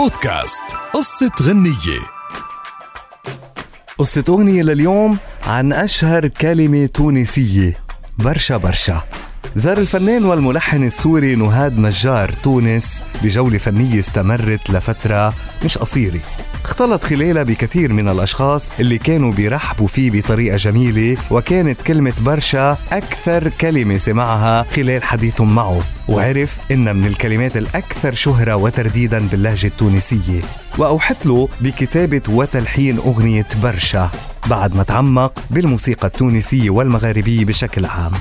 بودكاست قصة غنية. قصة أغنية لليوم عن أشهر كلمة تونسية. برشا برشا. زار الفنان والملحن السوري نهاد نجار تونس بجولة فنية استمرت لفترة مش قصيرة. اختلط خلالها بكثير من الأشخاص اللي كانوا بيرحبوا فيه بطريقة جميلة وكانت كلمة برشا أكثر كلمة سمعها خلال حديثهم معه وعرف إنها من الكلمات الأكثر شهرة وترديدا باللهجة التونسية. وأوحت له بكتابة وتلحين أغنية برشا بعد ما تعمق بالموسيقى التونسية والمغاربية بشكل عام.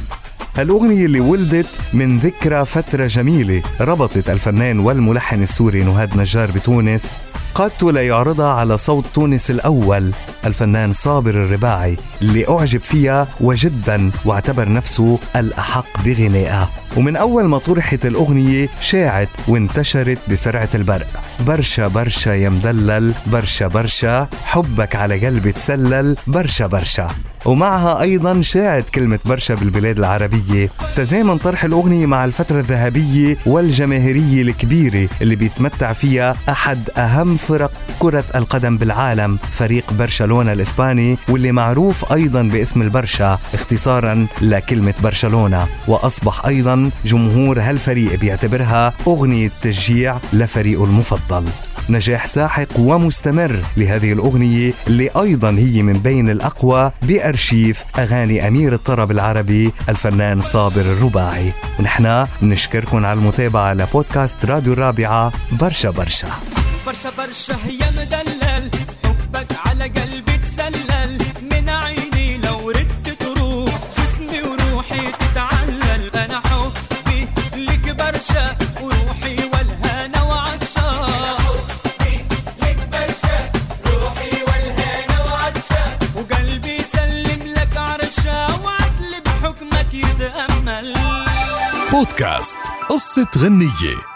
هالأغنية اللي ولدت من ذكرى فترة جميلة ربطت الفنان والملحن السوري نهاد نجار بتونس قادت ليعرضها على صوت تونس الأول. الفنان صابر الرباعي اللي أعجب فيها وجدا واعتبر نفسه الأحق بغنائها ومن أول ما طرحت الأغنية شاعت وانتشرت بسرعة البرق. برشا برشا يا مدلل برشا برشا حبك على قلبي تسلل برشا برشا. ومعها أيضا شاعت كلمة برشا بالبلاد العربية. تزامن طرح الأغنية مع الفترة الذهبية والجماهيرية الكبيرة اللي بيتمتع فيها أحد أهم فرق كرة القدم بالعالم فريق برشلونة الإسباني واللي معروف أيضا باسم البرشا اختصارا لكلمة برشلونة. وأصبح أيضا جمهور هالفريق بيعتبرها أغنية تشجيع لفريقه المفضل. نجاح ساحق ومستمر لهذه الأغنية اللي أيضا هي من بين الأقوى بأرشيف أغاني أمير الطرب العربي الفنان صابر الرباعي. ونحن نشكركم على المتابعة لبودكاست راديو الرابعة برشا برشا. برشا برشا يا مدلل. حبك على قلبي تسلل. من عيني لو ردت تروح جسمي وروحي تتعلل. أنا حبي لك برشا وروحي والهنا وعطشان وقلبي يسلم لك عرشا وعدل بحكمك يتأمل. بودكاست قصة غنية.